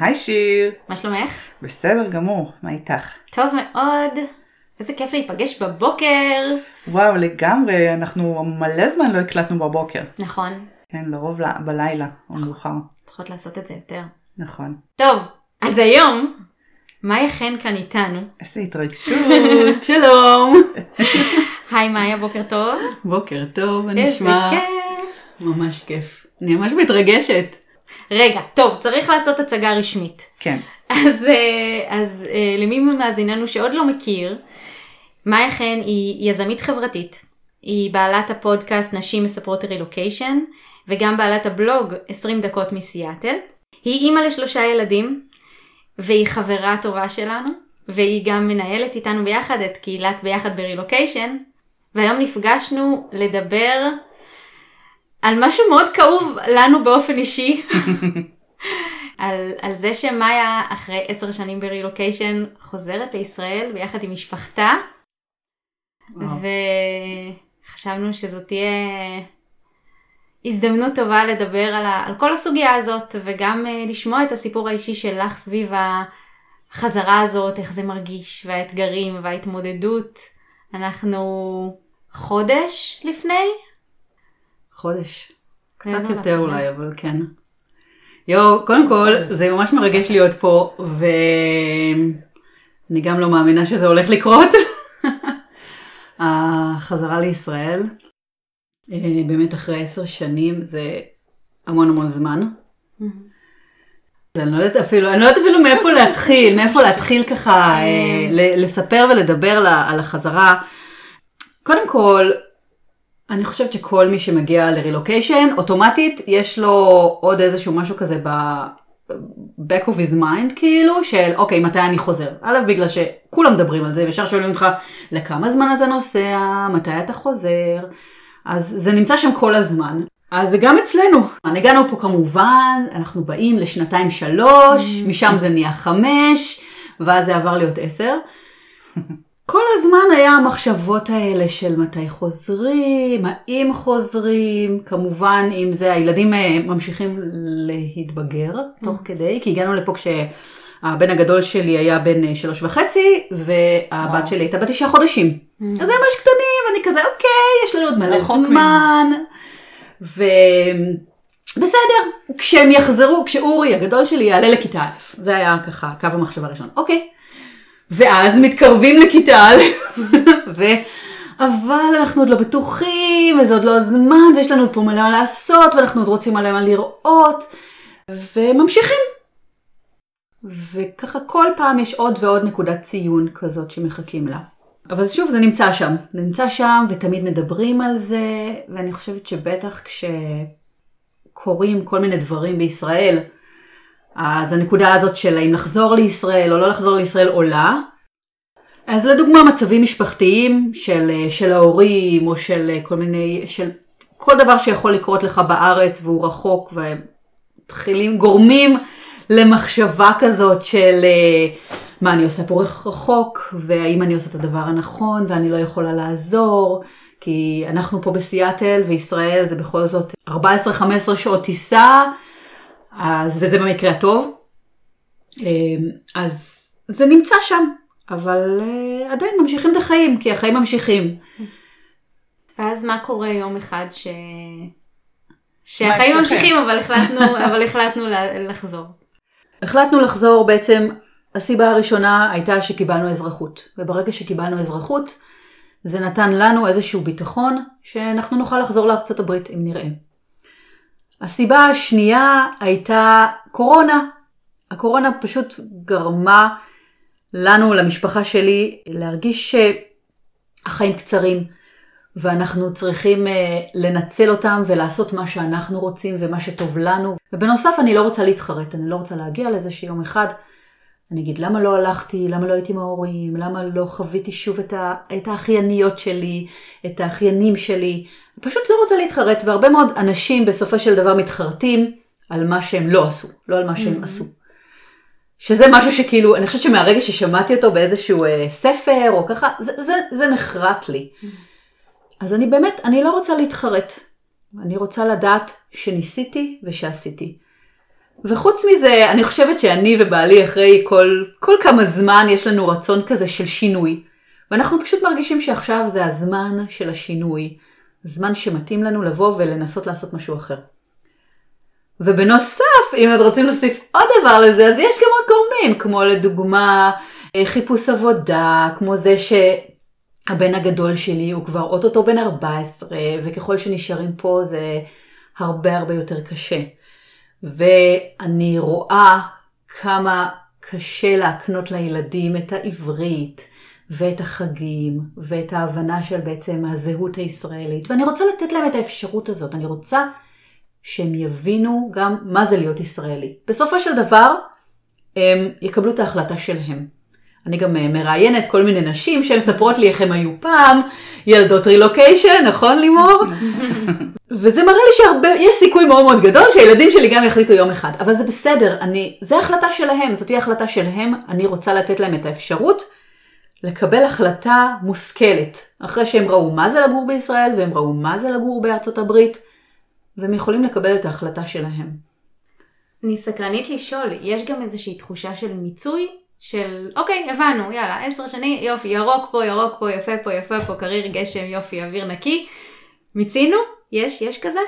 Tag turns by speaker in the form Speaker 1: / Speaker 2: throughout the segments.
Speaker 1: היי
Speaker 2: שיר.
Speaker 1: מה שלומך?
Speaker 2: בסדר גמור, מה איתך?
Speaker 1: טוב מאוד. איזה כיף להיפגש בבוקר.
Speaker 2: וואו, לגמרי, אנחנו מלא זמן לא הקלטנו בבוקר.
Speaker 1: נכון,
Speaker 2: כן, לרוב ל- בלילה או מאוחר.
Speaker 1: צריכות לעשות את זה יותר.
Speaker 2: נכון.
Speaker 1: טוב, אז היום, מאיה חן כאן איתנו.
Speaker 2: איזה התרגשות.
Speaker 3: שלום.
Speaker 1: היי מאיה, בוקר טוב.
Speaker 3: בוקר טוב, מה
Speaker 1: איזה
Speaker 3: נשמע?
Speaker 1: כיף.
Speaker 3: ממש כיף. אני ממש מתרגשת.
Speaker 1: רגע, טוב, צריך לעשות הצגה רשמית.
Speaker 2: כן.
Speaker 1: אז, אה, אז אה, למי ממאזיננו שעוד לא מכיר, מאיה חן היא יזמית חברתית. היא בעלת הפודקאסט נשים מספרות רילוקיישן, וגם בעלת הבלוג 20 דקות מסיאטל. היא אימא לשלושה ילדים, והיא חברה טובה שלנו, והיא גם מנהלת איתנו ביחד את קהילת ביחד ברילוקיישן, והיום נפגשנו לדבר על משהו מאוד כאוב לנו באופן אישי. על, על זה שמאיה אחרי עשר שנים ברילוקיישן חוזרת לישראל ביחד עם משפחתה
Speaker 3: וואו.
Speaker 1: וחשבנו שזאת תהיה הזדמנות טובה לדבר על, ה, על כל הסוגיה הזאת וגם uh, לשמוע את הסיפור האישי שלך סביב החזרה הזאת, איך זה מרגיש והאתגרים וההתמודדות. אנחנו חודש לפני?
Speaker 3: חודש. קצת יותר. אולי, אבל כן. יואו, קודם כל, זה ממש מרגש להיות פה, ואני גם לא מאמינה שזה הולך לקרות. החזרה לישראל, אה, באמת אחרי עשר שנים, זה המון המון זמן. אני לא יודעת אפילו, אני לא יודעת אפילו מאיפה להתחיל, מאיפה להתחיל ככה אה, ל- לספר ולדבר על החזרה. קודם כל, אני חושבת שכל מי שמגיע לרילוקיישן, אוטומטית יש לו עוד איזשהו משהו כזה ב... back of his mind כאילו, של אוקיי, מתי אני חוזר? א', בגלל שכולם מדברים על זה, וישר שואלים אותך, לכמה זמן אתה נוסע? מתי אתה חוזר? אז זה נמצא שם כל הזמן. אז זה גם אצלנו. הגענו פה כמובן, אנחנו באים לשנתיים שלוש, משם זה נהיה חמש, ואז זה עבר להיות עשר. כל הזמן היה המחשבות האלה של מתי חוזרים, האם חוזרים, כמובן אם זה הילדים אה, ממשיכים להתבגר תוך כדי, כי הגענו לפה כשהבן הגדול שלי היה בן אה, שלוש וחצי, והבת
Speaker 2: וואו.
Speaker 3: שלי הייתה בת תשעה חודשים. אז הם ממש קטנים, ואני כזה אוקיי, יש לנו עוד מלא זמן. ובסדר, כשהם יחזרו, כשאורי הגדול שלי יעלה לכיתה א', זה היה ככה קו המחשבה הראשון, אוקיי. ואז מתקרבים לכיתה א', ו... אבל אנחנו עוד לא בטוחים, וזה עוד לא הזמן, ויש לנו עוד פה מלא מה לעשות, ואנחנו עוד רוצים מלא מה לראות, וממשיכים. וככה כל פעם יש עוד ועוד נקודת ציון כזאת שמחכים לה. אבל שוב, זה נמצא שם. זה נמצא שם, ותמיד מדברים על זה, ואני חושבת שבטח כשקורים כל מיני דברים בישראל, אז הנקודה הזאת של האם לחזור לישראל או לא לחזור לישראל עולה. אז לדוגמה מצבים משפחתיים של, של ההורים או של כל מיני, של כל דבר שיכול לקרות לך בארץ והוא רחוק ומתחילים, גורמים למחשבה כזאת של מה אני עושה פה רחוק? והאם אני עושה את הדבר הנכון ואני לא יכולה לעזור? כי אנחנו פה בסיאטל וישראל זה בכל זאת 14-15 שעות טיסה אז, וזה במקרה הטוב. אמ, אז זה נמצא שם, אבל uh, עדיין ממשיכים את החיים, כי החיים ממשיכים.
Speaker 1: ואז מה קורה יום אחד ש... שהחיים? ממשיכים אבל החלטנו, אבל החלטנו לחזור.
Speaker 3: החלטנו לחזור בעצם, הסיבה הראשונה הייתה שקיבלנו אזרחות, וברגע שקיבלנו אזרחות, זה נתן לנו איזשהו ביטחון שאנחנו נוכל לחזור לארצות הברית אם נראה. הסיבה השנייה הייתה קורונה. הקורונה פשוט גרמה לנו, למשפחה שלי, להרגיש שהחיים קצרים, ואנחנו צריכים uh, לנצל אותם ולעשות מה שאנחנו רוצים ומה שטוב לנו. ובנוסף, אני לא רוצה להתחרט, אני לא רוצה להגיע לזה שיום אחד אני אגיד, למה לא הלכתי, למה לא הייתי עם ההורים, למה לא חוויתי שוב את, ה, את האחייניות שלי, את האחיינים שלי. פשוט לא רוצה להתחרט, והרבה מאוד אנשים בסופו של דבר מתחרטים על מה שהם לא עשו, לא על מה שהם עשו. שזה משהו שכאילו, אני חושבת שמהרגע ששמעתי אותו באיזשהו אה, ספר או ככה, זה, זה, זה נחרט לי. אז אני באמת, אני לא רוצה להתחרט. אני רוצה לדעת שניסיתי ושעשיתי. וחוץ מזה, אני חושבת שאני ובעלי אחרי כל, כל כמה זמן יש לנו רצון כזה של שינוי. ואנחנו פשוט מרגישים שעכשיו זה הזמן של השינוי. זמן שמתאים לנו לבוא ולנסות לעשות משהו אחר. ובנוסף, אם את רוצים להוסיף עוד דבר לזה, אז יש גם עוד גורמים, כמו לדוגמה אה, חיפוש עבודה, כמו זה שהבן הגדול שלי הוא כבר אוטוטו בן 14, וככל שנשארים פה זה הרבה הרבה יותר קשה. ואני רואה כמה קשה להקנות לילדים את העברית, ואת החגים, ואת ההבנה של בעצם הזהות הישראלית. ואני רוצה לתת להם את האפשרות הזאת. אני רוצה שהם יבינו גם מה זה להיות ישראלי. בסופו של דבר, הם יקבלו את ההחלטה שלהם. אני גם אה, מראיינת כל מיני נשים שהן מספרות לי איך הן היו פעם, ילדות רילוקיישן, נכון לימור? וזה מראה לי שיש סיכוי מאוד מאוד גדול שהילדים שלי גם יחליטו יום אחד. אבל זה בסדר, אני, זה החלטה שלהם, זאת תהיה החלטה שלהם, אני רוצה לתת להם את האפשרות לקבל החלטה מושכלת. אחרי שהם ראו מה זה לגור בישראל, והם ראו מה זה לגור בארצות הברית, והם יכולים לקבל את ההחלטה שלהם.
Speaker 1: אני סקרנית לשאול, יש גם איזושהי תחושה של מיצוי? של אוקיי, הבנו, יאללה, עשר שנים, יופי, ירוק פה, ירוק פה, יפה פה, יפה פה, קריר גשם, יופי, אוויר נקי. מיצינו? יש? יש כזה?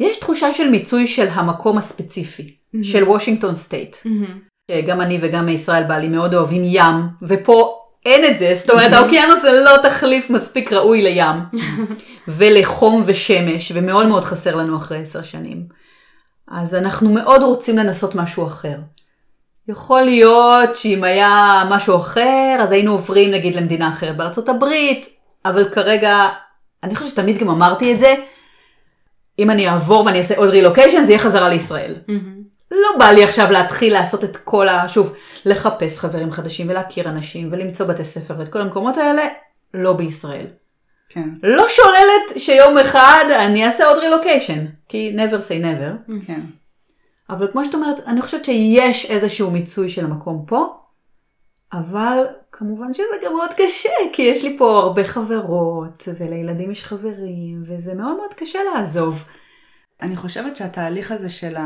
Speaker 3: יש תחושה של מיצוי של המקום הספציפי, mm-hmm. של Washington State. Mm-hmm. גם אני וגם ישראל בעלי מאוד אוהבים ים, ופה אין את זה, זאת אומרת האוקיינוס זה לא תחליף מספיק ראוי לים. ולחום ושמש, ומאוד מאוד חסר לנו אחרי עשר שנים. אז אנחנו מאוד רוצים לנסות משהו אחר. יכול להיות שאם היה משהו אחר, אז היינו עוברים נגיד למדינה אחרת בארצות הברית, אבל כרגע, אני חושבת שתמיד גם אמרתי את זה, אם אני אעבור ואני אעשה עוד רילוקיישן, זה יהיה חזרה לישראל. Mm-hmm. לא בא לי עכשיו להתחיל לעשות את כל ה... שוב, לחפש חברים חדשים ולהכיר אנשים ולמצוא בתי ספר ואת כל המקומות האלה, לא בישראל.
Speaker 2: כן.
Speaker 3: לא שוללת שיום אחד אני אעשה עוד רילוקיישן, כי never say never.
Speaker 2: כן.
Speaker 3: אבל כמו שאת אומרת, אני חושבת שיש איזשהו מיצוי של המקום פה, אבל כמובן שזה גם מאוד קשה, כי יש לי פה הרבה חברות, ולילדים יש חברים, וזה מאוד מאוד קשה לעזוב.
Speaker 2: אני חושבת שהתהליך הזה של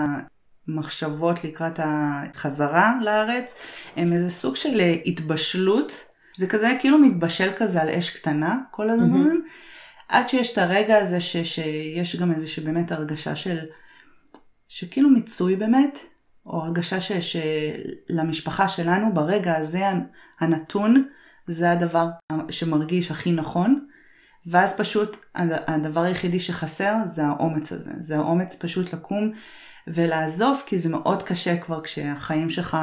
Speaker 2: המחשבות לקראת החזרה לארץ, הם איזה סוג של התבשלות. זה כזה כאילו מתבשל כזה על אש קטנה כל הזמן, mm-hmm. עד שיש את הרגע הזה ש, שיש גם איזושהי באמת הרגשה של, שכאילו מיצוי באמת, או הרגשה ש, שלמשפחה שלנו ברגע הזה הנתון, זה הדבר שמרגיש הכי נכון. ואז פשוט הדבר היחידי שחסר זה האומץ הזה. זה האומץ פשוט לקום ולעזוב, כי זה מאוד קשה כבר כשהחיים שלך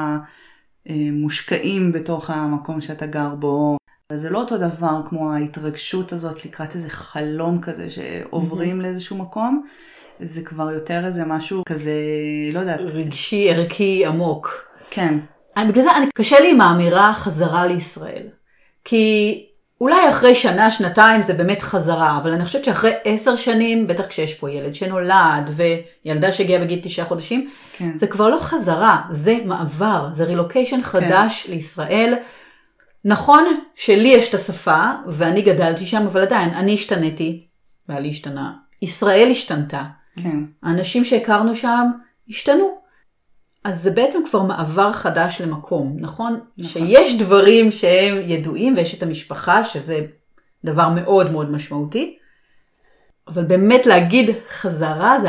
Speaker 2: אה, מושקעים בתוך המקום שאתה גר בו. זה לא אותו דבר כמו ההתרגשות הזאת לקראת איזה חלום כזה שעוברים mm-hmm. לאיזשהו מקום. זה כבר יותר איזה משהו כזה, לא יודעת.
Speaker 3: רגשי, ערכי, עמוק.
Speaker 2: כן.
Speaker 3: אני, בגלל זה אני, קשה לי עם האמירה חזרה לישראל. כי אולי אחרי שנה, שנתיים זה באמת חזרה, אבל אני חושבת שאחרי עשר שנים, בטח כשיש פה ילד שנולד וילדה שהגיעה בגיל תשעה חודשים, כן. זה כבר לא חזרה, זה מעבר, זה רילוקיישן חדש כן. לישראל. נכון שלי יש את השפה, ואני גדלתי שם, אבל עדיין, אני השתניתי, בעלי השתנה, ישראל השתנתה.
Speaker 2: כן.
Speaker 3: האנשים שהכרנו שם השתנו. אז זה בעצם כבר מעבר חדש למקום, נכון? נכון. שיש דברים שהם ידועים ויש את המשפחה, שזה דבר מאוד מאוד משמעותי, אבל באמת להגיד חזרה זה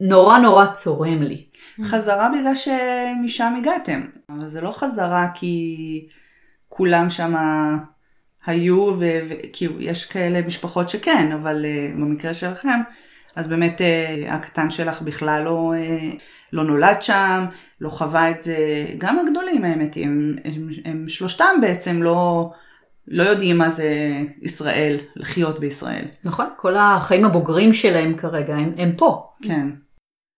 Speaker 3: נורא נורא צורם לי.
Speaker 2: חזרה בגלל שמשם הגעתם, אבל זה לא חזרה כי כולם שם היו, וכאילו יש כאלה משפחות שכן, אבל uh, במקרה שלכם, אז באמת uh, הקטן שלך בכלל לא... Uh, לא נולד שם, לא חווה את זה, גם הגדולים האמת הם, הם, הם שלושתם בעצם לא, לא יודעים מה זה ישראל, לחיות בישראל.
Speaker 3: נכון, כל החיים הבוגרים שלהם כרגע, הם, הם פה.
Speaker 2: כן.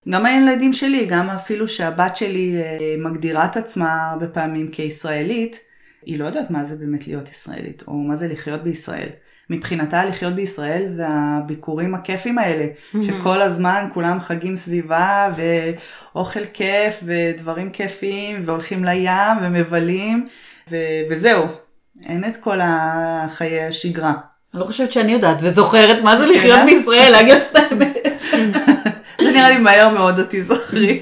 Speaker 2: גם הילדים שלי, גם אפילו שהבת שלי אה, מגדירה את עצמה הרבה פעמים כישראלית, היא לא יודעת מה זה באמת להיות ישראלית, או מה זה לחיות בישראל. מבחינתה לחיות בישראל זה הביקורים הכיפים האלה, mm-hmm. שכל הזמן כולם חגים סביבה ואוכל כיף ודברים כיפים והולכים לים ומבלים ו- וזהו, אין את כל החיי השגרה.
Speaker 3: אני לא חושבת שאני יודעת וזוכרת מה זה לחיות בישראל, להגיד את האמת.
Speaker 2: זה נראה לי מהר מאוד את תזכרי.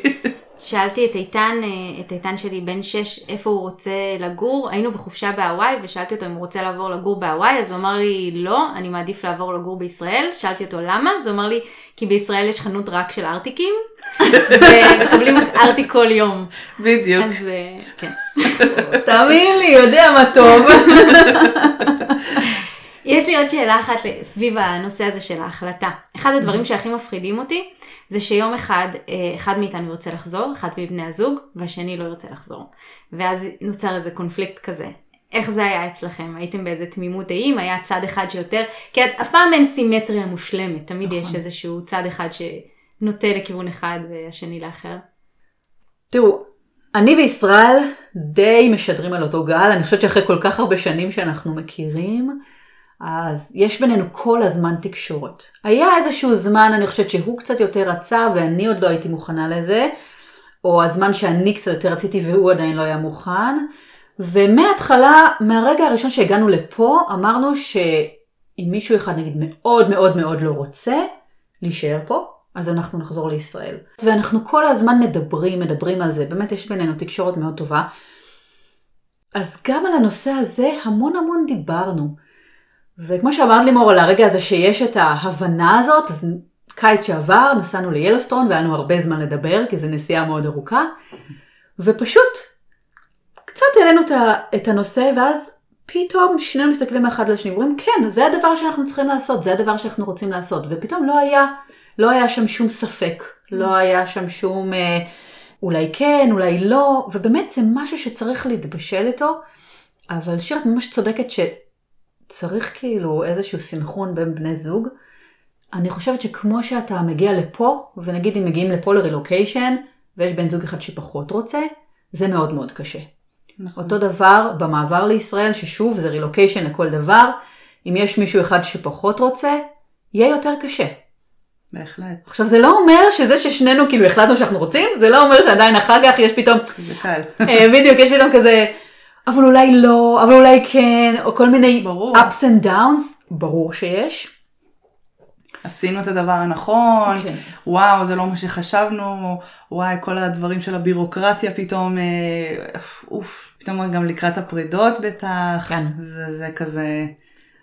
Speaker 1: שאלתי את איתן, אה, את איתן שלי בן 6, איפה הוא רוצה לגור. היינו בחופשה בהוואי ושאלתי אותו אם הוא רוצה לעבור לגור בהוואי, אז הוא אמר לי לא, אני מעדיף לעבור לגור בישראל. שאלתי אותו למה, אז הוא אמר לי, כי בישראל יש חנות רק של ארטיקים, ומקבלים ארטיק כל יום.
Speaker 2: בדיוק.
Speaker 1: אז אה, כן.
Speaker 3: תאמין לי, יודע מה טוב.
Speaker 1: יש לי עוד שאלה אחת סביב הנושא הזה של ההחלטה. אחד הדברים שהכי מפחידים אותי, זה שיום אחד, אה, אחד מאיתנו ירצה לחזור, אחד מבני הזוג, והשני לא ירצה לחזור. ואז נוצר איזה קונפליקט כזה. איך זה היה אצלכם? הייתם באיזה תמימות דעים? היה צד אחד שיותר... כי אף פעם אין סימטריה מושלמת, תמיד יש איזשהו צד אחד שנוטה לכיוון אחד והשני לאחר.
Speaker 3: תראו, אני וישראל די משדרים על אותו גל, אני חושבת שאחרי כל כך הרבה שנים שאנחנו מכירים, אז יש בינינו כל הזמן תקשורת. היה איזשהו זמן, אני חושבת שהוא קצת יותר רצה ואני עוד לא הייתי מוכנה לזה, או הזמן שאני קצת יותר רציתי והוא עדיין לא היה מוכן. ומההתחלה, מהרגע הראשון שהגענו לפה, אמרנו שאם מישהו אחד נגיד מאוד מאוד מאוד לא רוצה להישאר פה, אז אנחנו נחזור לישראל. ואנחנו כל הזמן מדברים, מדברים על זה, באמת יש בינינו תקשורת מאוד טובה. אז גם על הנושא הזה המון המון דיברנו. וכמו שאמרת לימור על הרגע הזה שיש את ההבנה הזאת, אז קיץ שעבר נסענו ליילוסטרון והיה לנו הרבה זמן לדבר, כי זו נסיעה מאוד ארוכה, ופשוט קצת העלינו את הנושא, ואז פתאום שנינו מסתכלים אחד לשני, ואומרים, כן, זה הדבר שאנחנו צריכים לעשות, זה הדבר שאנחנו רוצים לעשות, ופתאום לא היה, לא היה שם שום ספק, לא היה שם שום אה, אולי כן, אולי לא, ובאמת זה משהו שצריך להתבשל איתו, אבל שירת ממש צודקת ש... צריך כאילו איזשהו סנכרון בין בני זוג. אני חושבת שכמו שאתה מגיע לפה, ונגיד אם מגיעים לפה לרילוקיישן, ויש בן זוג אחד שפחות רוצה, זה מאוד מאוד קשה. נכון. אותו דבר במעבר לישראל, ששוב זה רילוקיישן לכל דבר, אם יש מישהו אחד שפחות רוצה, יהיה יותר קשה.
Speaker 2: בהחלט.
Speaker 3: עכשיו זה לא אומר שזה ששנינו כאילו החלטנו שאנחנו רוצים, זה לא אומר שעדיין אחר כך יש פתאום...
Speaker 2: זה קל.
Speaker 3: אה, בדיוק, יש פתאום כזה... אבל אולי לא, אבל אולי כן, או כל מיני ברור. ups and downs, ברור שיש.
Speaker 2: עשינו את הדבר הנכון, כן. וואו זה לא מה שחשבנו, וואי כל הדברים של הבירוקרטיה פתאום, אה, אוף, פתאום גם לקראת הפרידות בטח, כן. זה, זה כזה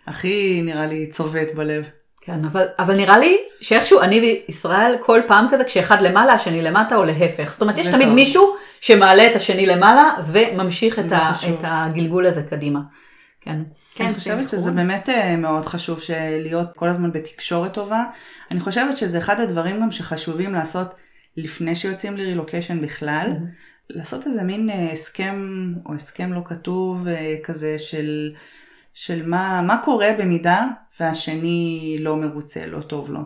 Speaker 2: הכי נראה לי צובט בלב.
Speaker 3: כן, אבל, אבל נראה לי שאיכשהו אני וישראל כל פעם כזה כשאחד למעלה השני למטה או להפך. זאת אומרת יש תמיד טוב. מישהו שמעלה את השני למעלה וממשיך את, ה, את הגלגול הזה קדימה. כן.
Speaker 2: כן, אני חושבת שזה באמת אה, מאוד חשוב להיות כל הזמן בתקשורת טובה. אני חושבת שזה אחד הדברים גם שחשובים לעשות לפני שיוצאים לרילוקיישן בכלל. Mm-hmm. לעשות איזה מין אה, הסכם או הסכם לא כתוב אה, כזה של, של מה, מה קורה במידה והשני לא מרוצה, לא טוב לו.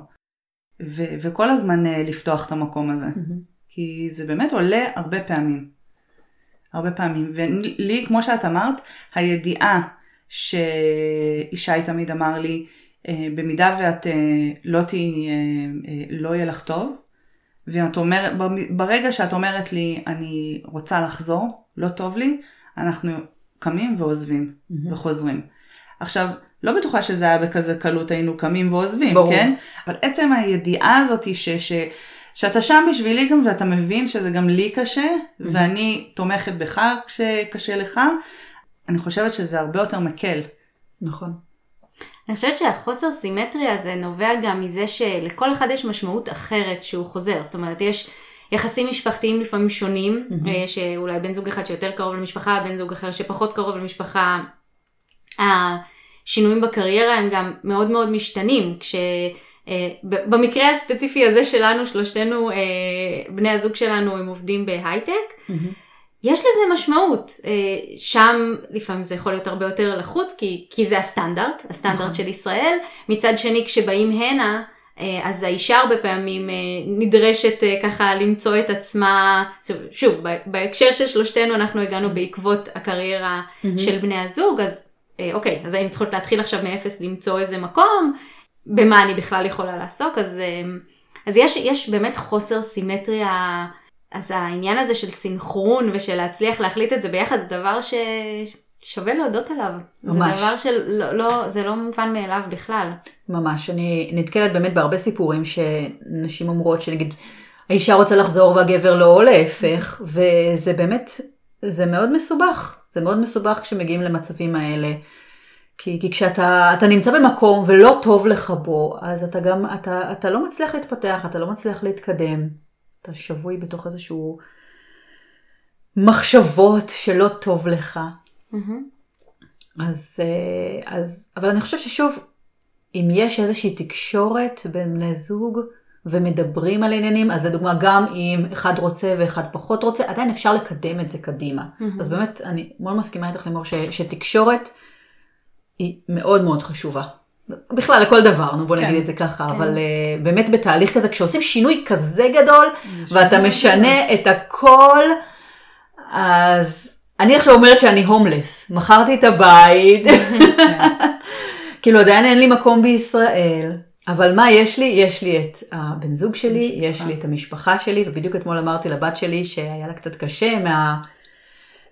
Speaker 2: ו, וכל הזמן לפתוח את המקום הזה. Mm-hmm. כי זה באמת עולה הרבה פעמים. הרבה פעמים. ולי, כמו שאת אמרת, הידיעה שישי תמיד אמר לי, אה, במידה ואת אה, לא תהיי, אה, לא יהיה לך טוב, ואת אומרת, ברגע שאת אומרת לי, אני רוצה לחזור, לא טוב לי, אנחנו קמים ועוזבים mm-hmm. וחוזרים. עכשיו, לא בטוחה שזה היה בכזה קלות היינו קמים ועוזבים, ברור. כן? אבל עצם הידיעה הזאת ש... ש שאתה שם בשבילי גם ואתה מבין שזה גם לי קשה, mm-hmm. ואני תומכת בך כשקשה לך, אני חושבת שזה הרבה יותר מקל.
Speaker 3: נכון.
Speaker 1: אני חושבת שהחוסר סימטריה הזה נובע גם מזה שלכל אחד יש משמעות אחרת שהוא חוזר. זאת אומרת, יש יחסים משפחתיים לפעמים שונים, mm-hmm. יש אולי בן זוג אחד שיותר קרוב למשפחה, בן זוג אחר שפחות קרוב למשפחה. השינויים בקריירה הם גם מאוד מאוד משתנים. כש... אה, במקרה הספציפי הזה שלנו, שלושתנו, אה, בני הזוג שלנו הם עובדים בהייטק, mm-hmm. יש לזה משמעות. אה, שם לפעמים זה יכול להיות הרבה יותר לחוץ, כי, כי זה הסטנדרט, הסטנדרט נכון. של ישראל. מצד שני, כשבאים הנה, אז האישה הרבה פעמים נדרשת ככה למצוא את עצמה, שוב, בהקשר של שלושתנו אנחנו הגענו בעקבות הקריירה mm-hmm. של בני הזוג, אז אוקיי, אז היינו צריכות להתחיל עכשיו מאפס למצוא איזה מקום, במה אני בכלל יכולה לעסוק, אז, אמ, אז יש, יש באמת חוסר סימטריה, אז העניין הזה של סינכרון ושל להצליח להחליט את זה ביחד, זה דבר ששווה להודות עליו. ממש. זה דבר שלא, לא, זה לא מובן מאליו בכלל.
Speaker 3: ממש, אני נתקלת באמת בהרבה סיפורים שנשים אומרות שנגיד, האישה רוצה לחזור והגבר לא, או להפך, וזה באמת, זה מאוד מסובך. זה מאוד מסובך כשמגיעים למצבים האלה. כי, כי כשאתה אתה נמצא במקום ולא טוב לך בו, אז אתה גם, אתה, אתה לא מצליח להתפתח, אתה לא מצליח להתקדם. אתה שבוי בתוך איזשהו מחשבות שלא טוב לך. אז, אה, אז, אבל אני חושבת ששוב, אם יש איזושהי תקשורת בין בני זוג ומדברים על עניינים, אז לדוגמה גם אם אחד רוצה ואחד פחות רוצה, עדיין אפשר לקדם את זה קדימה. Mm-hmm. אז באמת, אני מאוד מסכימה איתך לימור, ש, שתקשורת היא מאוד מאוד חשובה. בכלל לכל דבר, נו בוא כן. נגיד את זה ככה, כן. אבל uh, באמת בתהליך כזה, כשעושים שינוי כזה גדול, ואתה משנה גדול. את הכל, אז אני עכשיו אומרת שאני הומלס, מכרתי את הבית, כאילו עדיין אין לי מקום בישראל, אבל מה יש לי? יש לי את הבן זוג שלי, משפחה. יש לי את המשפחה שלי, ובדיוק אתמול אמרתי לבת שלי שהיה לה קצת קשה מה...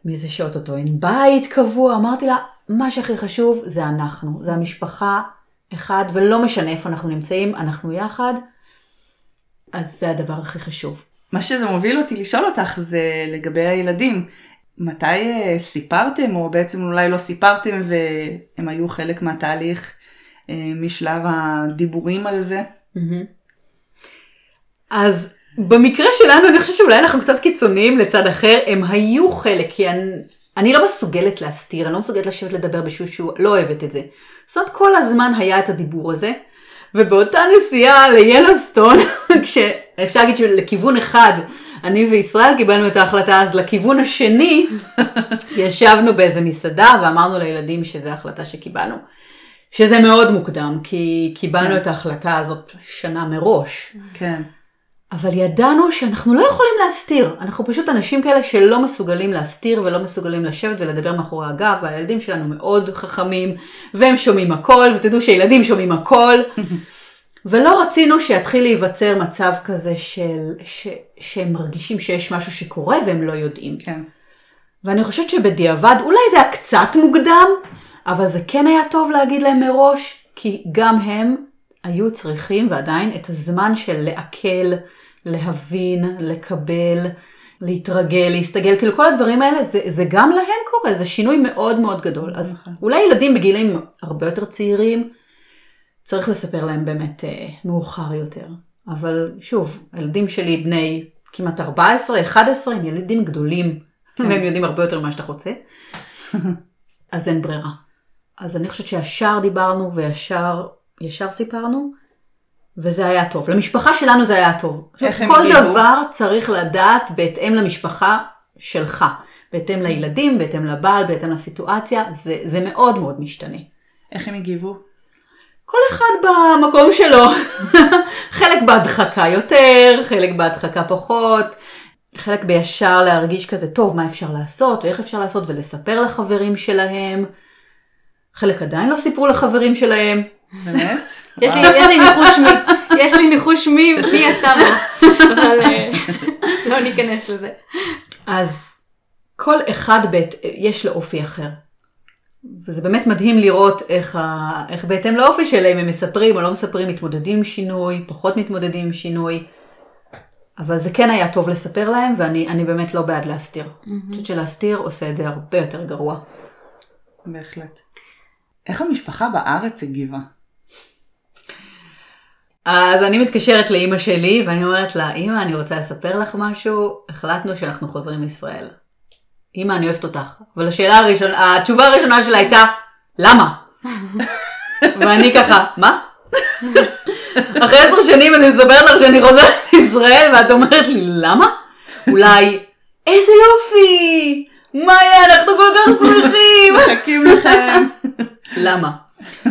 Speaker 3: מזה שאו-טו-טו אין בית קבוע, אמרתי לה, מה שהכי חשוב זה אנחנו, זה המשפחה אחד, ולא משנה איפה אנחנו נמצאים, אנחנו יחד, אז זה הדבר הכי חשוב.
Speaker 2: מה שזה מוביל אותי לשאול אותך זה לגבי הילדים. מתי אה, סיפרתם, או בעצם אולי לא סיפרתם והם היו חלק מהתהליך משלב הדיבורים על זה?
Speaker 3: אז במקרה שלנו, אני חושבת שאולי אנחנו קצת קיצוניים לצד אחר, הם היו חלק, כי אני, אני לא מסוגלת להסתיר, אני לא מסוגלת לשבת לדבר בשביל שהוא לא אוהבת את זה. זאת אומרת, כל הזמן היה את הדיבור הזה, ובאותה נסיעה ליאלוסטון, כשאפשר להגיד שלכיוון אחד, אני וישראל קיבלנו את ההחלטה, אז לכיוון השני, ישבנו באיזה מסעדה ואמרנו לילדים שזו החלטה שקיבלנו. שזה מאוד מוקדם, כי קיבלנו כן. את ההחלטה הזאת שנה מראש.
Speaker 2: כן.
Speaker 3: אבל ידענו שאנחנו לא יכולים להסתיר. אנחנו פשוט אנשים כאלה שלא מסוגלים להסתיר ולא מסוגלים לשבת ולדבר מאחורי הגב, והילדים שלנו מאוד חכמים, והם שומעים הכל, ותדעו שילדים שומעים הכל. ולא רצינו שיתחיל להיווצר מצב כזה של, ש, שהם מרגישים שיש משהו שקורה והם לא יודעים.
Speaker 2: כן.
Speaker 3: ואני חושבת שבדיעבד, אולי זה היה קצת מוקדם, אבל זה כן היה טוב להגיד להם מראש, כי גם הם היו צריכים ועדיין את הזמן של לעכל, להבין, לקבל, להתרגל, להסתגל, כאילו כל הדברים האלה, זה, זה גם להם קורה, זה שינוי מאוד מאוד גדול. אז נכון. אולי ילדים בגילים הרבה יותר צעירים, צריך לספר להם באמת אה, מאוחר יותר. אבל שוב, הילדים שלי בני כמעט 14, 11, הם ילדים גדולים, כן. והם יודעים הרבה יותר ממה שאתה רוצה, אז אין ברירה. אז אני חושבת שישר דיברנו וישר ישר סיפרנו, וזה היה טוב. למשפחה שלנו זה היה טוב. איך? כל דבר צריך לדעת בהתאם למשפחה שלך. בהתאם לילדים, בהתאם לבעל, בהתאם לסיטואציה, זה, זה מאוד מאוד משתנה.
Speaker 2: איך הם הגיבו?
Speaker 3: כל אחד במקום שלו. חלק בהדחקה יותר, חלק בהדחקה פחות, חלק בישר להרגיש כזה, טוב, מה אפשר לעשות, ואיך אפשר לעשות, ולספר לחברים שלהם. חלק עדיין לא סיפרו לחברים שלהם.
Speaker 2: באמת?
Speaker 1: יש לי ניחוש מי, יש לי ניחוש מי, מי עשה מה, אבל אה, לא ניכנס לזה.
Speaker 3: אז כל אחד בית, יש לו אופי אחר. וזה באמת מדהים לראות איך, ה... איך בהתאם לאופי שלהם הם מספרים או לא מספרים, מתמודדים עם שינוי, פחות מתמודדים עם שינוי. אבל זה כן היה טוב לספר להם, ואני באמת לא בעד להסתיר. אני mm-hmm. חושבת שלהסתיר עושה את זה הרבה יותר גרוע.
Speaker 2: בהחלט. איך המשפחה בארץ הגיבה?
Speaker 3: אז אני מתקשרת לאימא שלי ואני אומרת לה, אימא, אני רוצה לספר לך משהו, החלטנו שאנחנו חוזרים לישראל. אימא, אני אוהבת אותך. אבל השאלה הראשונה, התשובה הראשונה שלה הייתה, למה? ואני ככה, מה? אחרי עשר שנים אני מספרת לך שאני חוזרת לישראל ואת אומרת לי, למה? אולי, איזה יופי! מאיה, אנחנו כל כך שמחים!
Speaker 2: מחכים לכם.
Speaker 3: למה?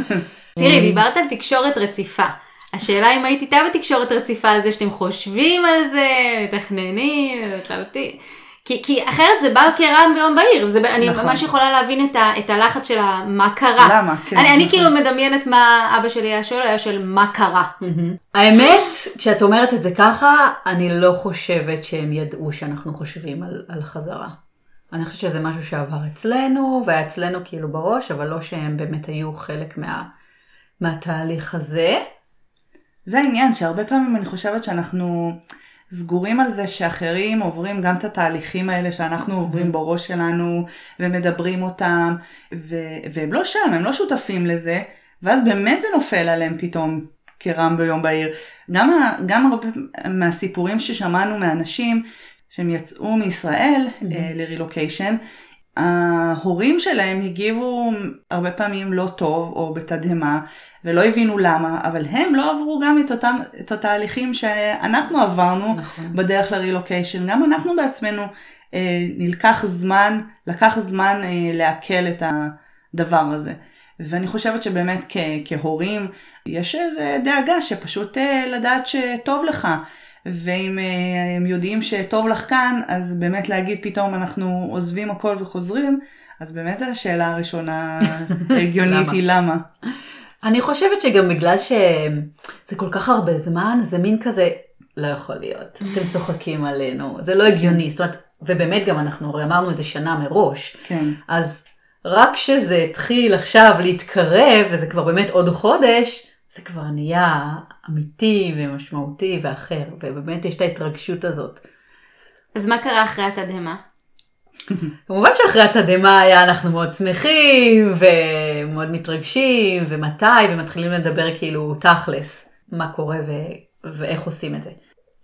Speaker 1: תראי, דיברת על תקשורת רציפה. השאלה אם היית איתה בתקשורת רציפה על זה שאתם חושבים על זה, מתכננים, מתלבטים. כי, כי אחרת זה בא כרעם ביום בהיר, זה, אני נכון. ממש יכולה להבין את, ה, את הלחץ של מה קרה.
Speaker 2: למה? כן.
Speaker 1: אני, אני כאילו מדמיינת מה אבא שלי היה שואל, היה שואל מה קרה.
Speaker 3: האמת, כשאת אומרת את זה ככה, אני לא חושבת שהם ידעו שאנחנו חושבים על, על חזרה. אני חושבת שזה משהו שעבר אצלנו, והיה אצלנו כאילו בראש, אבל לא שהם באמת היו חלק מה, מהתהליך הזה.
Speaker 2: זה העניין, שהרבה פעמים אני חושבת שאנחנו סגורים על זה שאחרים עוברים גם את התהליכים האלה שאנחנו עוברים בראש שלנו ומדברים אותם, ו- והם לא שם, הם לא שותפים לזה, ואז באמת זה נופל עליהם פתאום כרם ביום בהיר. גם, ה- גם הרבה מהסיפורים ששמענו מאנשים שהם יצאו מישראל mm-hmm. לרילוקיישן, ההורים שלהם הגיבו הרבה פעמים לא טוב או בתדהמה ולא הבינו למה, אבל הם לא עברו גם את אותם, את התהליכים שאנחנו עברנו נכון. בדרך לרילוקיישן. גם אנחנו בעצמנו אה, נלקח זמן, לקח זמן אה, לעכל את הדבר הזה. ואני חושבת שבאמת כ- כהורים יש איזה דאגה שפשוט אה, לדעת שטוב לך. ואם אה, הם יודעים שטוב לך כאן, אז באמת להגיד פתאום אנחנו עוזבים הכל וחוזרים, אז באמת השאלה הראשונה הגיונית היא למה.
Speaker 3: אני חושבת שגם בגלל שזה כל כך הרבה זמן, זה מין כזה, לא יכול להיות, אתם צוחקים עלינו, זה לא הגיוני, זאת אומרת, ובאמת גם אנחנו הרי אמרנו את זה שנה מראש,
Speaker 2: כן.
Speaker 3: אז רק כשזה התחיל עכשיו להתקרב, וזה כבר באמת עוד חודש, זה כבר נהיה אמיתי ומשמעותי ואחר, ובאמת יש את ההתרגשות הזאת.
Speaker 1: אז מה קרה אחרי התדהמה?
Speaker 3: כמובן שאחרי התדהמה היה אנחנו מאוד שמחים ומאוד מתרגשים ומתי ומתחילים לדבר כאילו תכלס מה קורה ו- ואיך עושים את זה.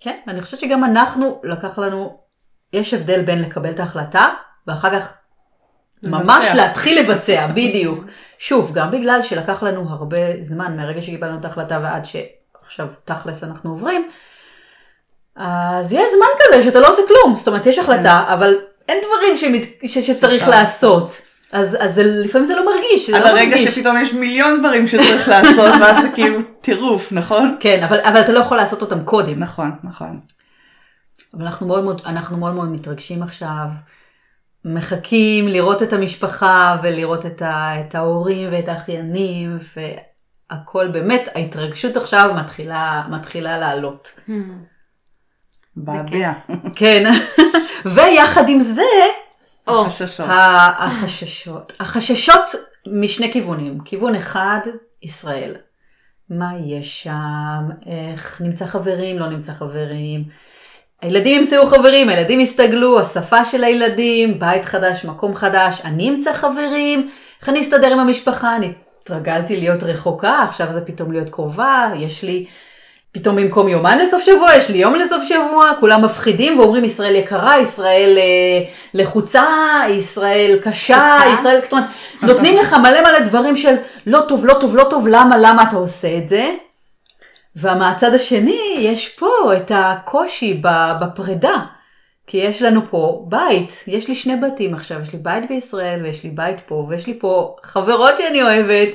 Speaker 3: כן, ואני חושבת שגם אנחנו לקח לנו, יש הבדל בין לקבל את ההחלטה ואחר כך ממש. להתחיל לבצע, בדיוק. שוב, גם בגלל שלקח לנו הרבה זמן מהרגע שקיבלנו את ההחלטה ועד שעכשיו תכלס אנחנו עוברים, אז יש זמן כזה שאתה לא עושה כלום. זאת אומרת, יש החלטה, אבל אין דברים שמת... ש... שצריך לעשות. אז, אז זה, לפעמים זה לא מרגיש, זה
Speaker 2: עד
Speaker 3: לא
Speaker 2: הרגע
Speaker 3: מרגיש.
Speaker 2: שפתאום יש מיליון דברים שצריך לעשות, ואז זה כאילו טירוף, נכון?
Speaker 3: כן, אבל, אבל אתה לא יכול לעשות אותם קודם.
Speaker 2: נכון, נכון.
Speaker 3: אבל אנחנו מאוד מאוד, אנחנו מאוד מאוד מתרגשים עכשיו, מחכים לראות את המשפחה ולראות את, ה, את ההורים ואת האחיינים, והכל באמת, ההתרגשות עכשיו מתחילה, מתחילה לעלות.
Speaker 2: בעביע.
Speaker 3: כן, ויחד עם זה,
Speaker 1: או,
Speaker 2: חששות.
Speaker 3: ה- החששות. החששות משני כיוונים. כיוון אחד, ישראל. מה יש שם? איך נמצא חברים, לא נמצא חברים? הילדים ימצאו חברים, הילדים יסתגלו, השפה של הילדים, בית חדש, מקום חדש, אני אמצא חברים, איך אני אסתדר עם המשפחה? אני התרגלתי להיות רחוקה, עכשיו זה פתאום להיות קרובה, יש לי פתאום במקום יומיים לסוף שבוע, יש לי יום לסוף שבוע, כולם מפחידים ואומרים ישראל יקרה, ישראל אה, לחוצה, ישראל קשה,
Speaker 1: קשה.
Speaker 3: ישראל, זאת אומרת, נותנים לך מלא מלא דברים של לא טוב, לא טוב, לא טוב, למה, למה אתה עושה את זה? ומהצד השני, יש פה את הקושי בפרידה. כי יש לנו פה בית, יש לי שני בתים עכשיו, יש לי בית בישראל ויש לי בית פה, ויש לי פה חברות שאני אוהבת,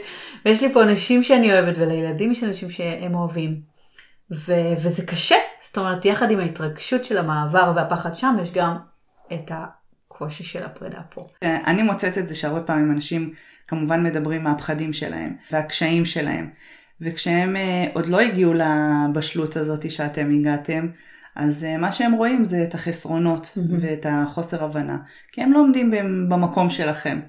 Speaker 3: ויש לי פה אנשים שאני אוהבת, ולילדים יש אנשים שהם אוהבים. ו- וזה קשה, זאת אומרת, יחד עם ההתרגשות של המעבר והפחד שם, יש גם את הקושי של הפרידה פה.
Speaker 2: אני מוצאת את זה שהרבה פעמים אנשים כמובן מדברים מהפחדים שלהם והקשיים שלהם. וכשהם אה, עוד לא הגיעו לבשלות הזאת שאתם הגעתם, אז אה, מה שהם רואים זה את החסרונות
Speaker 3: Mm-hmm.
Speaker 2: ואת החוסר הבנה. כי הם לא עומדים במ- במקום שלכם.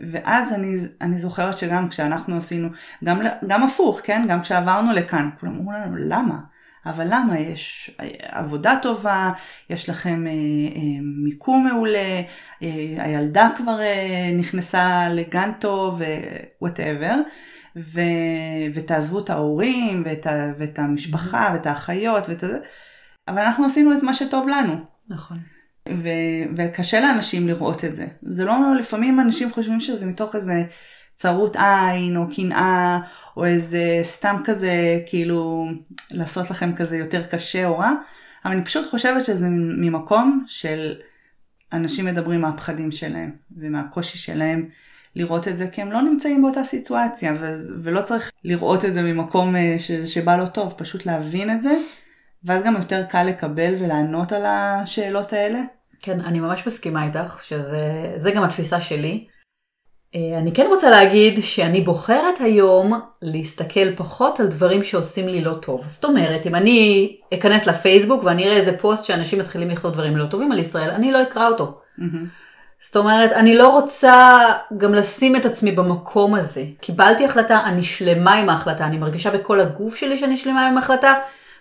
Speaker 2: ואז אני, אני זוכרת שגם כשאנחנו עשינו, גם, גם הפוך, כן? גם כשעברנו לכאן, כולם אמרו לנו, למה? אבל למה? יש אה, עבודה טובה, יש לכם אה, אה, מיקום מעולה, אה, הילדה כבר אה, נכנסה לגן טוב ווואטאבר, ו... ותעזבו את ההורים ואת, ה... ואת המשפחה ואת האחיות ואת זה, אבל אנחנו עשינו את מה שטוב לנו.
Speaker 3: נכון.
Speaker 2: ו... וקשה לאנשים לראות את זה. זה לא, לפעמים אנשים חושבים שזה מתוך איזה צרות עין או קנאה או איזה סתם כזה כאילו לעשות לכם כזה יותר קשה או רע, אבל אני פשוט חושבת שזה ממקום של אנשים מדברים מהפחדים שלהם ומהקושי שלהם לראות את זה כי הם לא נמצאים באותה סיטואציה ולא צריך לראות את זה ממקום אה, ש- שבא לא טוב, פשוט להבין את זה ואז גם יותר קל לקבל ולענות על השאלות האלה.
Speaker 3: כן, אני ממש מסכימה איתך, שזה זה גם התפיסה שלי. אה, אני כן רוצה להגיד שאני בוחרת היום להסתכל פחות על דברים שעושים לי לא טוב. זאת אומרת, אם אני אכנס לפייסבוק ואני אראה איזה פוסט שאנשים מתחילים לכתוב דברים לא טובים על ישראל, אני לא אקרא אותו. זאת אומרת, אני לא רוצה גם לשים את עצמי במקום הזה. קיבלתי החלטה, אני שלמה עם ההחלטה, אני מרגישה בכל הגוף שלי שאני שלמה עם ההחלטה,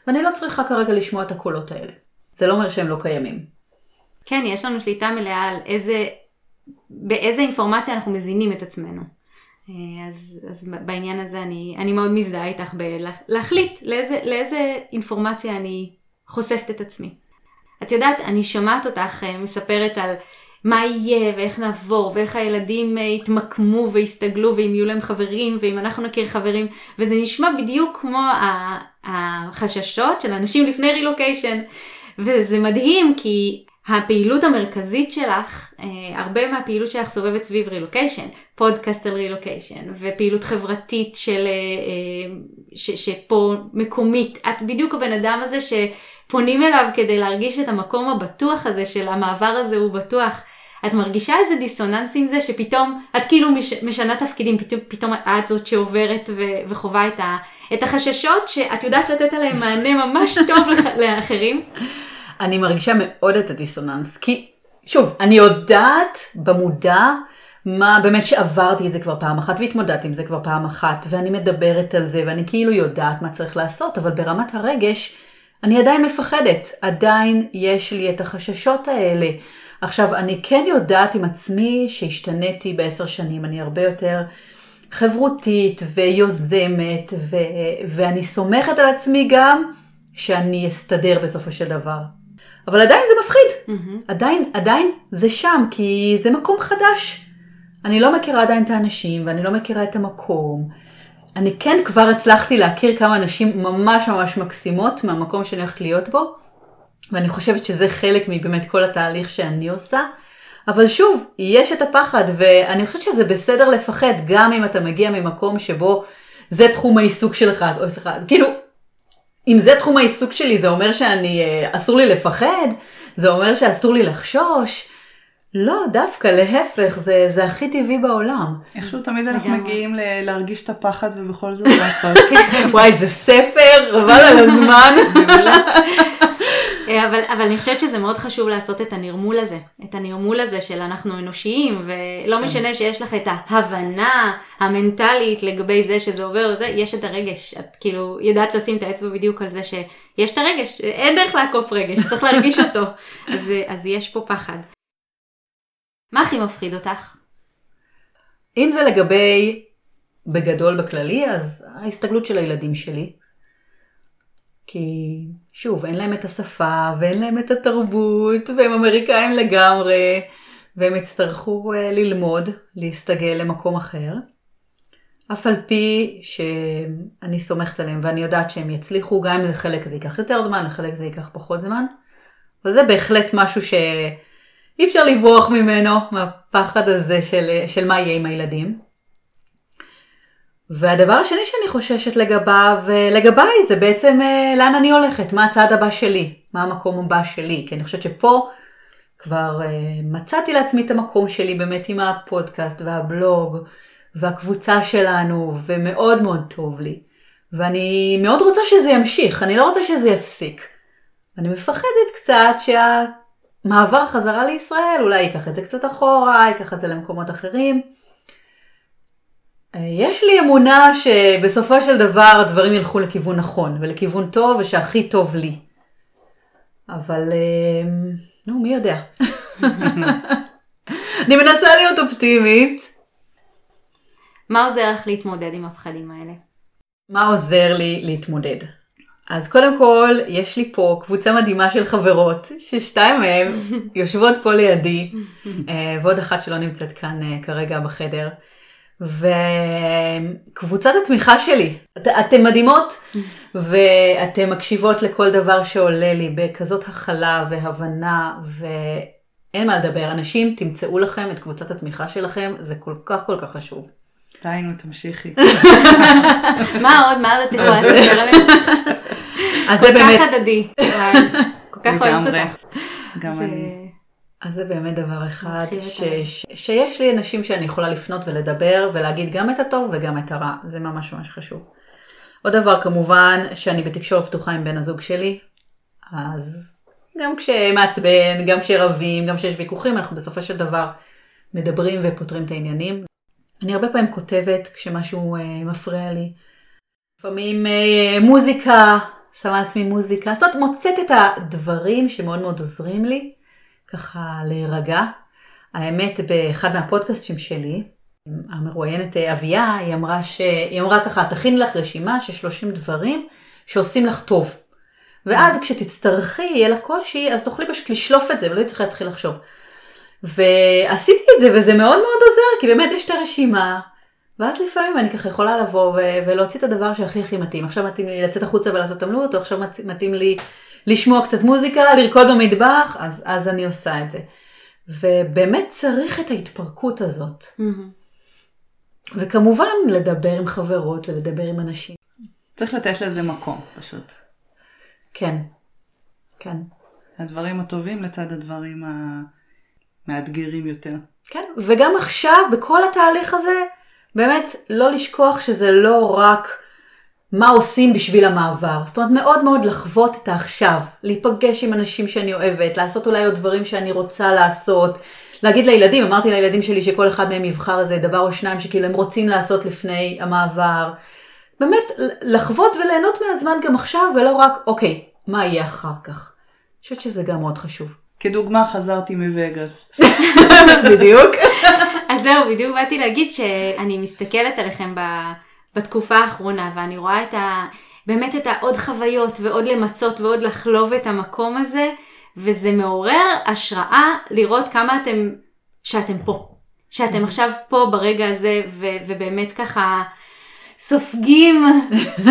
Speaker 3: ואני לא צריכה כרגע לשמוע את הקולות האלה. זה לא אומר שהם לא קיימים.
Speaker 1: כן, יש לנו שליטה מלאה על איזה, באיזה אינפורמציה אנחנו מזינים את עצמנו. אה, אז, אז בעניין הזה אני, אני מאוד מזדהה איתך בלהחליט לאיזה, לאיזה אינפורמציה אני חושפת את עצמי. את יודעת, אני שומעת אותך אה, מספרת על מה יהיה ואיך נעבור ואיך הילדים אה, יתמקמו ויסתגלו ואם יהיו להם חברים ואם אנחנו נכיר חברים וזה נשמע בדיוק כמו החששות של אנשים לפני רילוקיישן וזה מדהים כי הפעילות המרכזית שלך, אה, הרבה מהפעילות שלך סובבת סביב רילוקיישן, פודקאסט על רילוקיישן, ופעילות חברתית של, אה, ש, שפה מקומית. את בדיוק הבן אדם הזה שפונים אליו כדי להרגיש את המקום הבטוח הזה של המעבר הזה הוא בטוח. את מרגישה איזה דיסוננס עם זה שפתאום את כאילו מש, משנה תפקידים, פתאום, פתאום את זאת שעוברת ו, וחווה את, ה, את החששות שאת יודעת לתת עליהם מענה ממש טוב לאחרים?
Speaker 3: אני מרגישה מאוד את הדיסוננס, כי שוב, אני יודעת במודע מה באמת שעברתי את זה כבר פעם אחת והתמודדתי עם זה כבר פעם אחת ואני מדברת על זה ואני כאילו יודעת מה צריך לעשות, אבל ברמת הרגש אני עדיין מפחדת, עדיין יש לי את החששות האלה. עכשיו, אני כן יודעת עם עצמי שהשתניתי בעשר שנים, אני הרבה יותר חברותית ויוזמת ו- ואני סומכת על עצמי גם שאני אסתדר בסופו של דבר. אבל עדיין זה מפחיד. Mm-hmm. עדיין, עדיין זה שם, כי זה מקום חדש. אני לא מכירה עדיין את האנשים, ואני לא מכירה את המקום. אני כן כבר הצלחתי להכיר כמה נשים ממש ממש מקסימות מהמקום שאני הולכת להיות בו, ואני חושבת שזה חלק מבאמת כל התהליך שאני עושה. אבל שוב, יש את הפחד, ואני חושבת שזה בסדר לפחד, גם אם אתה מגיע ממקום שבו זה תחום העיסוק שלך, או סליחה, כאילו, אם זה תחום העיסוק שלי, זה אומר שאני, אה, אסור לי לפחד? זה אומר שאסור לי לחשוש? לא, דווקא להפך, זה, זה הכי טבעי בעולם.
Speaker 2: איכשהו תמיד אנחנו מגיעים ל- להרגיש את הפחד ובכל זאת לעשות.
Speaker 3: וואי, זה ספר, חבל על הזמן.
Speaker 1: אה, אבל, אבל אני חושבת שזה מאוד חשוב לעשות את הנרמול הזה, את הנרמול הזה של אנחנו אנושיים, ולא כן. משנה שיש לך את ההבנה המנטלית לגבי זה שזה עובר וזה, יש את הרגש, את כאילו יודעת לשים את האצבע בדיוק על זה שיש את הרגש, אין דרך לעקוף רגש, צריך להרגיש אותו, אז, אז יש פה פחד. מה הכי מפחיד אותך?
Speaker 3: אם זה לגבי בגדול בכללי, אז ההסתגלות של הילדים שלי. כי שוב, אין להם את השפה ואין להם את התרבות והם אמריקאים לגמרי והם יצטרכו uh, ללמוד, להסתגל למקום אחר. אף על פי שאני סומכת עליהם ואני יודעת שהם יצליחו, גם אם לחלק זה ייקח יותר זמן, לחלק זה ייקח פחות זמן. וזה בהחלט משהו שאי אפשר לברוח ממנו, מהפחד הזה של, של מה יהיה עם הילדים. והדבר השני שאני חוששת לגביו, לגביי, זה בעצם אה, לאן אני הולכת, מה הצעד הבא שלי, מה המקום הבא שלי, כי אני חושבת שפה כבר אה, מצאתי לעצמי את המקום שלי באמת עם הפודקאסט והבלוג והקבוצה שלנו, ומאוד מאוד טוב לי. ואני מאוד רוצה שזה ימשיך, אני לא רוצה שזה יפסיק. אני מפחדת קצת שהמעבר חזרה לישראל אולי ייקח את זה קצת אחורה, ייקח את זה למקומות אחרים. יש לי אמונה שבסופו של דבר הדברים ילכו לכיוון נכון ולכיוון טוב ושהכי טוב לי. אבל אה, נו, מי יודע. אני מנסה להיות אופטימית.
Speaker 1: מה עוזר לך להתמודד עם הפחדים האלה?
Speaker 3: מה עוזר לי להתמודד? אז קודם כל, יש לי פה קבוצה מדהימה של חברות, ששתיים מהן יושבות פה לידי, אה, ועוד אחת שלא נמצאת כאן אה, כרגע בחדר. וקבוצת התמיכה שלי, את, אתן מדהימות ואתן מקשיבות לכל דבר שעולה לי בכזאת הכלה והבנה ואין מה לדבר. אנשים, תמצאו לכם את קבוצת התמיכה שלכם, זה כל כך כל כך חשוב.
Speaker 2: די, נו, תמשיכי.
Speaker 1: מה עוד? מה עוד את יכולה לספר עליהם? אז זה באמת... כל כך הדדי. כל כך אוהבת אותך.
Speaker 2: גם אני.
Speaker 3: אז זה באמת דבר אחד, ש, ש, שיש לי אנשים שאני יכולה לפנות ולדבר ולהגיד גם את הטוב וגם את הרע, זה ממש ממש חשוב. עוד דבר כמובן, שאני בתקשורת פתוחה עם בן הזוג שלי, אז גם כשמעצבן, גם כשרבים, גם כשיש ויכוחים, אנחנו בסופו של דבר מדברים ופותרים את העניינים. אני הרבה פעמים כותבת כשמשהו אה, מפריע לי. לפעמים אה, מוזיקה שמה לעצמי מוזיקה, זאת אומרת מוצאת את הדברים שמאוד מאוד עוזרים לי, ככה להירגע. האמת, באחד מהפודקאסטים שלי, המרואיינת אביה, היא אמרה, ש... היא אמרה ככה, תכין לך רשימה של 30 דברים שעושים לך טוב. ואז כשתצטרכי, יהיה לך קושי, אז תוכלי פשוט לשלוף את זה ולא תצטרכי להתחיל לחשוב. ועשיתי את זה וזה מאוד מאוד עוזר, כי באמת יש את הרשימה, ואז לפעמים אני ככה יכולה לבוא ו- ולהוציא את הדבר שהכי הכי מתאים. עכשיו מתאים לי לצאת החוצה ולעשות עמלות, או עכשיו מתאים לי לשמוע קצת מוזיקה, לרקוד במטבח, אז, אז אני עושה את זה. ובאמת צריך את ההתפרקות הזאת. וכמובן, לדבר עם חברות ולדבר עם אנשים.
Speaker 2: צריך לתת לזה מקום, פשוט.
Speaker 3: כן, כן.
Speaker 2: הדברים הטובים לצד הדברים המאתגרים יותר.
Speaker 3: כן, וגם עכשיו, בכל התהליך הזה, באמת לא לשכוח שזה לא רק מה עושים בשביל המעבר. זאת אומרת, מאוד מאוד לחוות את העכשיו, להיפגש עם אנשים שאני אוהבת, לעשות אולי עוד דברים שאני רוצה לעשות. להגיד לילדים, אמרתי לילדים שלי שכל אחד מהם יבחר איזה דבר או שניים שכאילו הם רוצים לעשות לפני המעבר. באמת, לחוות וליהנות מהזמן גם עכשיו, ולא רק, אוקיי, מה יהיה אחר כך. אני חושבת שזה גם מאוד חשוב.
Speaker 2: כדוגמה, חזרתי מווגאס.
Speaker 3: בדיוק.
Speaker 1: אז זהו, בדיוק באתי להגיד שאני מסתכלת עליכם בתקופה האחרונה, ואני רואה את ה... באמת את העוד חוויות ועוד למצות ועוד לחלוב את המקום הזה, וזה מעורר השראה לראות כמה אתם, שאתם פה. שאתם עכשיו פה ברגע הזה, ו- ובאמת ככה סופגים,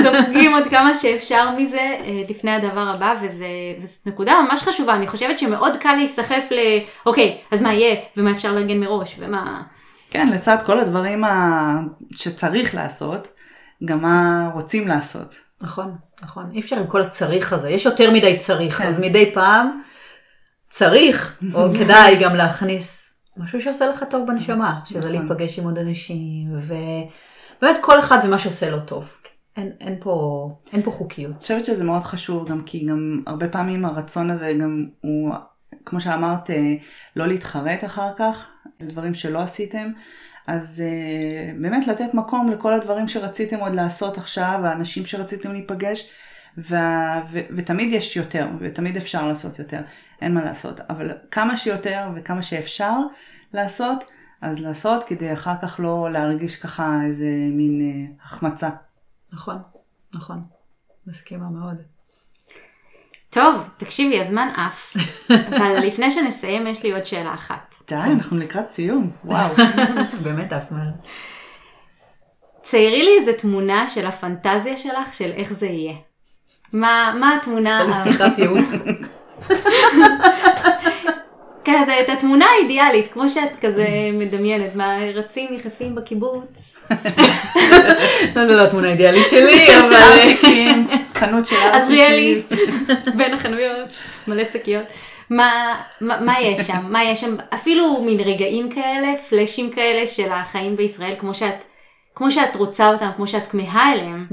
Speaker 1: סופגים עוד כמה שאפשר מזה אה, לפני הדבר הבא, וזה, וזאת נקודה ממש חשובה. אני חושבת שמאוד קל להיסחף ל... אוקיי, אז מה יהיה, ומה אפשר לארגן מראש, ומה...
Speaker 2: כן, לצד כל הדברים ה... שצריך לעשות, גם מה רוצים לעשות.
Speaker 3: נכון, נכון. אי אפשר עם כל הצריך הזה, יש יותר מדי צריך, כן. אז מדי פעם צריך, או כדאי גם להכניס משהו שעושה לך טוב בנשמה, שזה נכון. להיפגש עם עוד אנשים, ובאמת כל אחד ומה שעושה לו טוב. אין, אין, פה, אין פה חוקיות.
Speaker 2: אני חושבת שזה מאוד חשוב גם כי גם הרבה פעמים הרצון הזה גם הוא, כמו שאמרת, אה, לא להתחרט אחר כך, לדברים שלא עשיתם. אז uh, באמת לתת מקום לכל הדברים שרציתם עוד לעשות עכשיו, האנשים שרציתם להיפגש, וה, ו, ותמיד יש יותר, ותמיד אפשר לעשות יותר, אין מה לעשות. אבל כמה שיותר וכמה שאפשר לעשות, אז לעשות כדי אחר כך לא להרגיש ככה איזה מין uh, החמצה.
Speaker 3: נכון, נכון. מסכימה מאוד.
Speaker 1: טוב, תקשיבי, הזמן עף, אבל לפני שנסיים יש לי עוד שאלה אחת.
Speaker 2: די, אנחנו לקראת סיום, וואו.
Speaker 3: באמת עף מאוד.
Speaker 1: ציירי לי איזה תמונה של הפנטזיה שלך, של איך זה יהיה. מה, מה התמונה...
Speaker 3: זה לשיחת ייעוץ.
Speaker 1: כזה, את התמונה האידיאלית, כמו שאת כזה מדמיינת, מה, רצים יחפים בקיבוץ.
Speaker 3: לא, זו לא התמונה האידיאלית שלי, אבל...
Speaker 2: ארטיקים, חנות של.
Speaker 1: עזריאלי, בין החנויות, מלא שקיות. מה, מה, מה יש שם? מה יש שם? אפילו מין רגעים כאלה, פלאשים כאלה של החיים בישראל, כמו שאת, כמו שאת רוצה אותם, כמו שאת כמהה אליהם.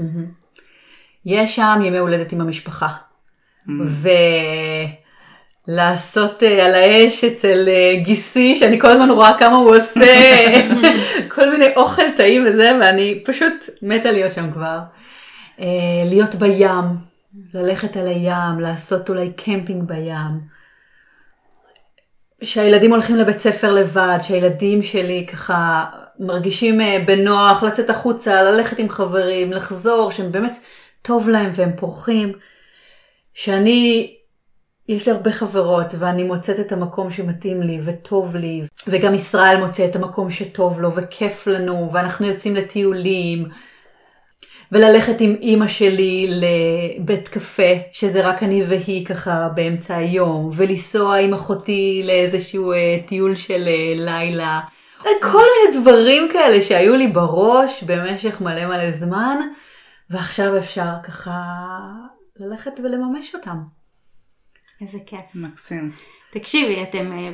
Speaker 3: יש שם ימי הולדת עם המשפחה. ו... לעשות uh, על האש אצל uh, גיסי, שאני כל הזמן רואה כמה הוא עושה כל מיני אוכל טעים וזה, ואני פשוט מתה להיות שם כבר. Uh, להיות בים, ללכת על הים, לעשות אולי קמפינג בים. שהילדים הולכים לבית ספר לבד, שהילדים שלי ככה מרגישים uh, בנוח לצאת החוצה, ללכת עם חברים, לחזור, שהם באמת טוב להם והם פורחים. שאני יש לי הרבה חברות ואני מוצאת את המקום שמתאים לי וטוב לי, וגם ישראל מוצא את המקום שטוב לו וכיף לנו, ואנחנו יוצאים לטיולים, וללכת עם אימא שלי לבית קפה, שזה רק אני והיא ככה באמצע היום, ולנסוע עם אחותי לאיזשהו אה, טיול של אה, לילה. כל מיני דברים כאלה שהיו לי בראש במשך מלא מלא זמן, ועכשיו אפשר ככה ללכת ולממש אותם.
Speaker 1: איזה כיף.
Speaker 2: מקסים.
Speaker 1: תקשיבי, אתם, אה,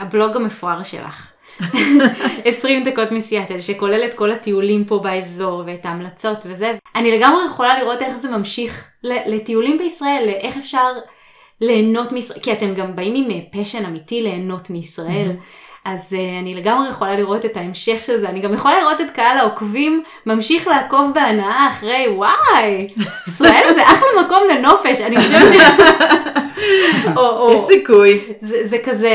Speaker 1: הבלוג המפואר שלך. 20 דקות מסיאטל, שכולל את כל הטיולים פה באזור ואת ההמלצות וזה. אני לגמרי יכולה לראות איך זה ממשיך לטיולים בישראל, איך אפשר ליהנות מישראל, כי אתם גם באים עם פשן אמיתי ליהנות מישראל. אז uh, אני לגמרי יכולה לראות את ההמשך של זה, אני גם יכולה לראות את קהל העוקבים ממשיך לעקוב בהנאה אחרי וואי, ישראל זה אחלה מקום לנופש, אני חושבת ש...
Speaker 3: יש סיכוי.
Speaker 1: זה, זה כזה,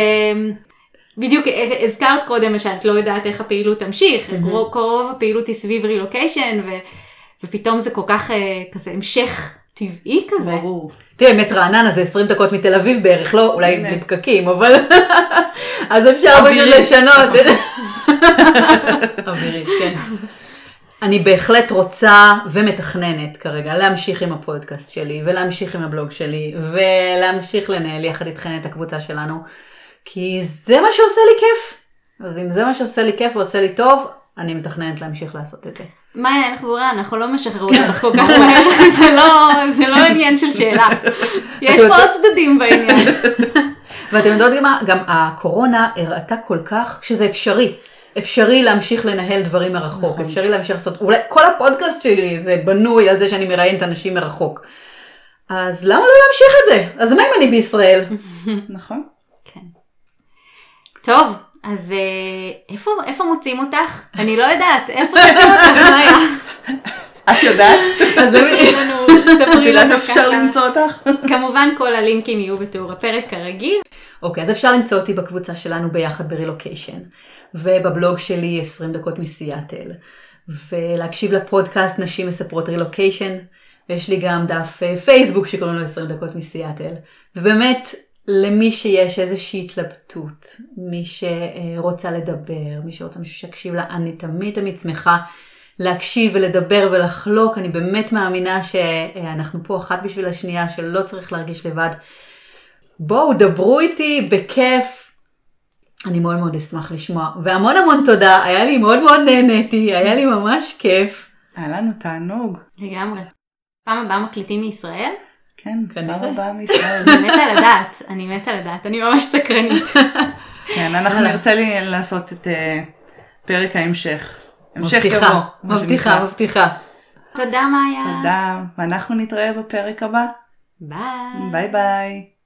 Speaker 1: בדיוק הזכרת קודם שאת לא יודעת איך הפעילות תמשיך, mm-hmm. רוב הפעילות היא סביב רילוקיישן, ו, ופתאום זה כל כך uh, כזה המשך טבעי כזה.
Speaker 2: ברור.
Speaker 3: תראה, באמת רעננה זה 20 דקות מתל אביב בערך, לא אולי
Speaker 2: הנה.
Speaker 3: בלי פקקים, אבל... אז אפשר פשוט. לשנות. אווירית, כן. אני בהחלט רוצה ומתכננת כרגע להמשיך עם הפודקאסט שלי ולהמשיך עם הבלוג שלי ולהמשיך לנהל יחד איתכן את הקבוצה שלנו כי זה מה שעושה לי כיף. אז אם זה מה שעושה לי כיף ועושה לי טוב, אני מתכננת להמשיך לעשות את זה.
Speaker 1: מאיה, אין לך ברירה, אנחנו לא משחררות אותך כל כך מהר, זה לא, זה לא עניין של שאלה. יש פה עוד צדדים בעניין.
Speaker 3: ואתם יודעות גם מה? גם הקורונה הראתה כל כך שזה אפשרי. אפשרי להמשיך לנהל דברים מרחוק,
Speaker 2: נכון.
Speaker 3: אפשרי להמשיך לעשות, אולי כל הפודקאסט שלי זה בנוי על זה שאני מראיינת אנשים מרחוק. אז למה לא להמשיך את זה? אז מה אם אני בישראל?
Speaker 2: נכון.
Speaker 1: כן. טוב, אז אה, איפה, איפה מוצאים אותך? אני לא יודעת, איפה מוצאים אותך?
Speaker 2: את יודעת?
Speaker 3: אז זה
Speaker 1: ספרי לנו,
Speaker 2: את
Speaker 1: ספרי
Speaker 2: יודעת
Speaker 1: לנו
Speaker 2: איפה אפשר
Speaker 1: ככה.
Speaker 2: למצוא אותך?
Speaker 1: כמובן כל הלינקים יהיו בתיאור הפרק כרגיל.
Speaker 3: אוקיי, אז אפשר למצוא אותי בקבוצה שלנו ביחד ברילוקיישן, ובבלוג שלי 20 דקות מסיאטל, ולהקשיב לפודקאסט נשים מספרות רילוקיישן, ויש לי גם דף אה, פייסבוק שקוראים לו 20 דקות מסיאטל, ובאמת, למי שיש איזושהי התלבטות, מי שרוצה לדבר, מי שרוצה מישהו שיקשיב לה, אני תמיד תמיד שמחה להקשיב ולדבר ולחלוק, אני באמת מאמינה שאנחנו פה אחת בשביל השנייה, שלא צריך להרגיש לבד. בואו, דברו איתי בכיף. אני מאוד מאוד אשמח לשמוע. והמון המון תודה, היה לי מאוד מאוד נהניתי, היה לי ממש כיף.
Speaker 2: היה לנו תענוג.
Speaker 1: לגמרי. פעם הבאה מקליטים מישראל?
Speaker 2: כן,
Speaker 3: כנראה.
Speaker 2: פעם הבאה מישראל.
Speaker 1: אני מתה לדעת, אני מתה לדעת, אני ממש סקרנית.
Speaker 2: כן, אנחנו. נרצה לי לעשות את אה, פרק ההמשך. המשך
Speaker 3: מבטיחה,
Speaker 2: יבוא. מה
Speaker 3: מבטיחה. מבטיחה.
Speaker 1: תודה מאיה.
Speaker 2: תודה, ואנחנו נתראה בפרק הבא.
Speaker 1: ביי.
Speaker 2: ביי ביי.